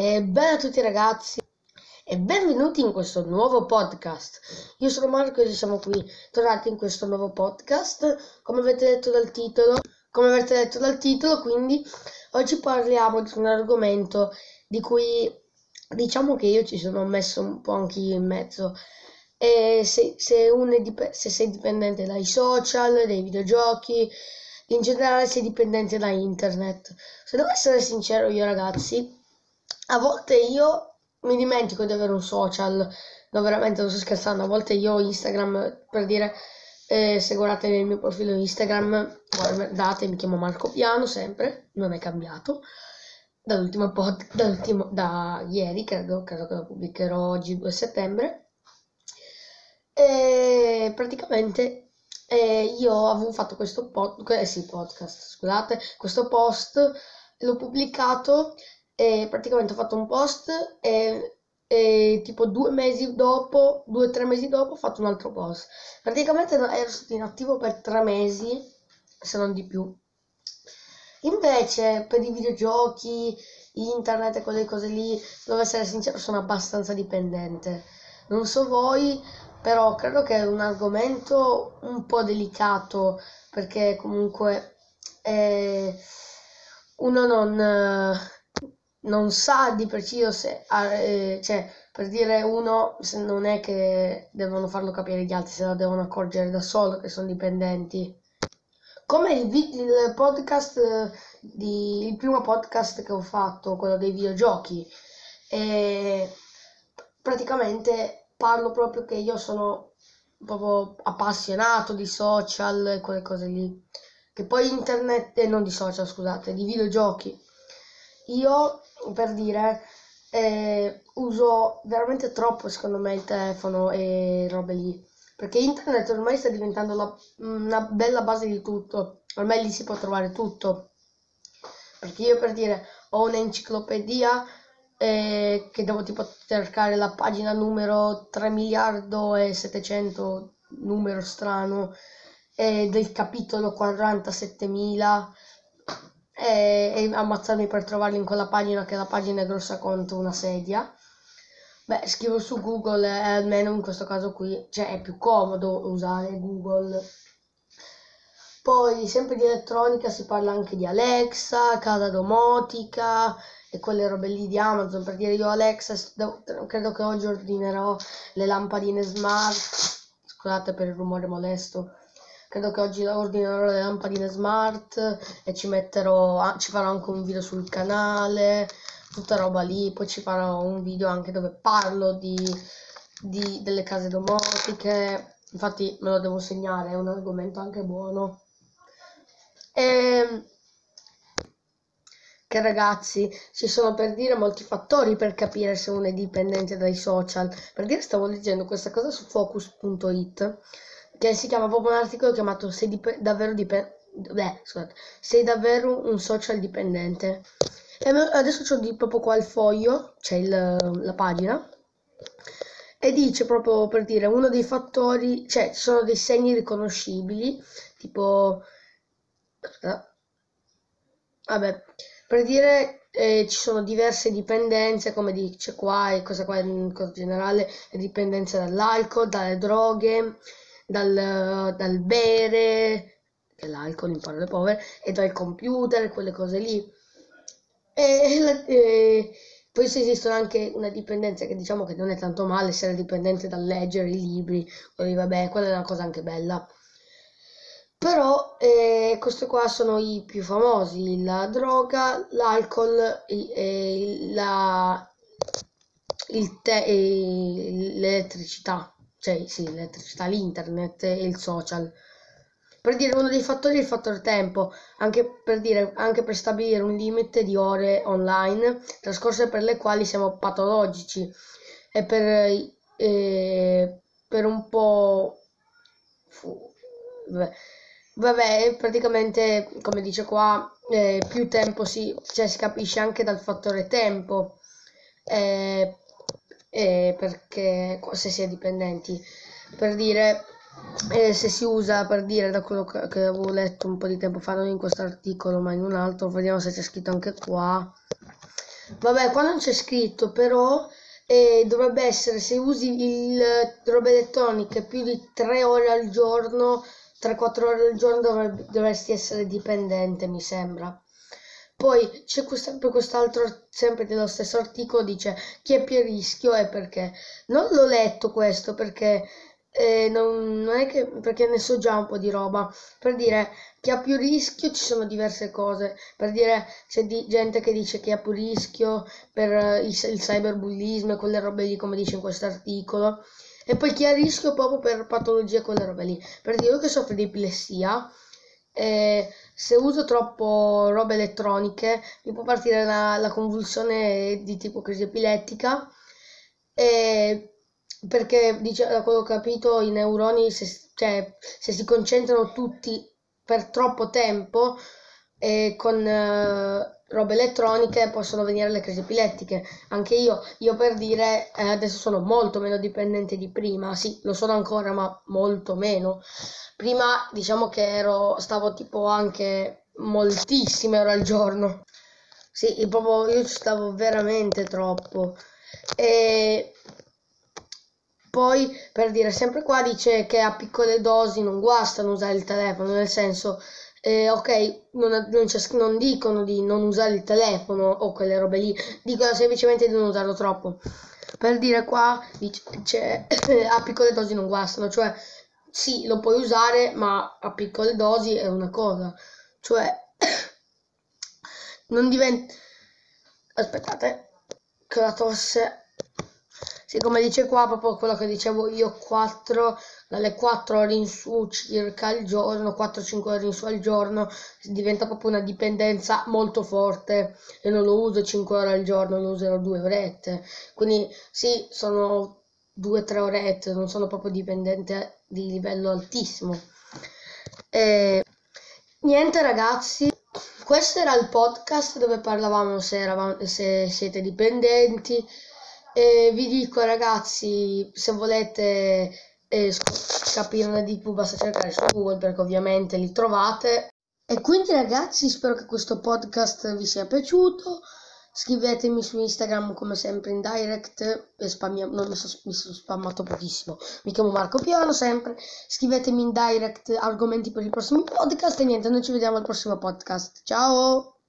E bene a tutti ragazzi e benvenuti in questo nuovo podcast. Io sono Marco e siamo qui tornati in questo nuovo podcast. Come avete letto dal titolo, come avete letto dal titolo, quindi oggi parliamo di un argomento di cui diciamo che io ci sono messo un po' anche io in mezzo. E se, se, dip- se sei dipendente dai social, dai videogiochi, in generale sei dipendente da internet. Se devo essere sincero io ragazzi, a volte io mi dimentico di avere un social, no veramente non sto scherzando, a volte io Instagram per dire eh, se guardate nel mio profilo Instagram guardate mi chiamo Marco Piano sempre, non è cambiato. Dall'ultimo pod, dall'ultimo, da ieri credo, credo che lo pubblicherò oggi 2 settembre. E praticamente eh, io avevo fatto questo pod, eh, sì, podcast scusate questo post l'ho pubblicato praticamente ho fatto un post e, e tipo due mesi dopo, due o tre mesi dopo ho fatto un altro post. Praticamente ero stato inattivo per tre mesi, se non di più. Invece per i videogiochi, internet e quelle cose lì, devo essere sincero, sono abbastanza dipendente. Non so voi, però credo che è un argomento un po' delicato perché comunque eh, uno non non sa di preciso se, eh, cioè, per dire uno, se non è che devono farlo capire gli altri, se lo devono accorgere da solo che sono dipendenti. Come il, il podcast, di, il primo podcast che ho fatto, quello dei videogiochi, e praticamente parlo proprio che io sono proprio appassionato di social e quelle cose lì. Che poi internet, eh, non di social, scusate, di videogiochi. Io per dire, eh, uso veramente troppo secondo me il telefono e robe lì. Perché internet ormai sta diventando la, una bella base di tutto. Ormai lì si può trovare tutto. Perché io per dire ho un'enciclopedia eh, che devo tipo cercare la pagina numero 3 miliardo e 700 numero strano eh, del capitolo 47.000 e, e ammazzarmi per trovarli in quella pagina che la pagina è grossa quanto una sedia. Beh, scrivo su Google eh, almeno in questo caso qui cioè, è più comodo usare Google. Poi, sempre di elettronica, si parla anche di Alexa, casa domotica e quelle robe lì di Amazon. Per dire io Alexa, credo che oggi ordinerò le lampadine smart. Scusate per il rumore molesto credo che oggi ordinerò le lampadine smart e ci metterò ci farò anche un video sul canale tutta roba lì poi ci farò un video anche dove parlo di, di delle case domotiche. Infatti me lo devo segnare è un argomento anche buono. E ehm, che ragazzi ci sono per dire molti fattori per capire se uno è dipendente dai social. Per dire stavo leggendo questa cosa su focus.it che si chiama proprio un articolo chiamato Sei dip- davvero dipendente. Beh, scusate, sei davvero un social dipendente. E adesso ho di proprio qua il foglio, c'è il, la pagina, e dice proprio per dire uno dei fattori, cioè ci sono dei segni riconoscibili, tipo, vabbè, per dire eh, ci sono diverse dipendenze, come dice qua, e cosa qua in generale, le dipendenze dall'alcol, dalle droghe, dal, dal bere, l'alcol in parole povere, e dal computer, quelle cose lì. E, e poi esistono anche una dipendenza che diciamo che non è tanto male essere dipendente dal leggere i libri, quelli, vabbè, quella è una cosa anche bella. Però eh, questi qua sono i più famosi, la droga, l'alcol e, la, il te, l'elettricità cioè sì, l'elettricità, l'internet e il social. Per dire uno dei fattori è il fattore tempo, anche per, dire, anche per stabilire un limite di ore online trascorse per le quali siamo patologici e per, eh, per un po'... Vabbè, vabbè, praticamente come dice qua, eh, più tempo si, cioè, si capisce anche dal fattore tempo. Eh, eh, perché se si è dipendenti per dire eh, se si usa per dire da quello che, avevo letto un po' di tempo fa non in questo articolo ma in un altro vediamo se c'è scritto anche qua Vabbè, qua non c'è scritto, però eh, dovrebbe essere se usi il robe elettroniche più di 3 ore al giorno, 3-4 ore al giorno dovresti essere dipendente, mi sembra. Poi c'è sempre quest'altro, sempre dello stesso articolo, dice chi è più a rischio e perché. Non l'ho letto questo perché eh, non, non, è che perché ne so già un po' di roba. Per dire chi ha più rischio ci sono diverse cose. Per dire c'è di, gente che dice che ha più rischio per uh, il, il cyberbullismo e quelle robe lì, come dice in questo articolo. E poi chi ha rischio proprio per patologie e quelle robe lì. Per dire io che soffro di epilessia. Eh, se uso troppo robe elettroniche mi può partire la, la convulsione di tipo crisi epilettica. E perché dice, da quello che ho capito i neuroni se, cioè, se si concentrano tutti per troppo tempo e con eh, robe elettroniche possono venire le crisi epilettiche. Anche io io per dire eh, adesso sono molto meno dipendente di prima sì lo sono ancora ma molto meno. Prima diciamo che ero stavo tipo anche moltissime ore al giorno. Sì proprio io stavo veramente troppo. E poi, per dire, sempre qua dice che a piccole dosi non guastano usare il telefono, nel senso, eh, ok, non, non, non, dicono di non usare il telefono o quelle robe lì, dicono semplicemente di non usarlo troppo. Per dire qua, dice, a piccole dosi non guastano, cioè sì, lo puoi usare, ma a piccole dosi è una cosa, cioè non diventa... Aspettate, che la tosse sì, come dice qua, proprio quello che dicevo io, 4, dalle 4 ore in su circa al giorno, 4-5 ore in su al giorno, diventa proprio una dipendenza molto forte. Io non lo uso 5 ore al giorno, lo userò 2 orette. Quindi sì, sono 2-3 orette, non sono proprio dipendente di livello altissimo. E... Niente ragazzi, questo era il podcast dove parlavamo se, eravamo, se siete dipendenti e vi dico ragazzi, se volete eh, capirne di più basta cercare su Google perché ovviamente li trovate. E quindi ragazzi spero che questo podcast vi sia piaciuto. Scrivetemi su Instagram come sempre in direct, spammi- non mi, so, mi sono spammato pochissimo, mi chiamo Marco Piano sempre, scrivetemi in direct argomenti per i prossimi podcast e niente, noi ci vediamo al prossimo podcast, ciao!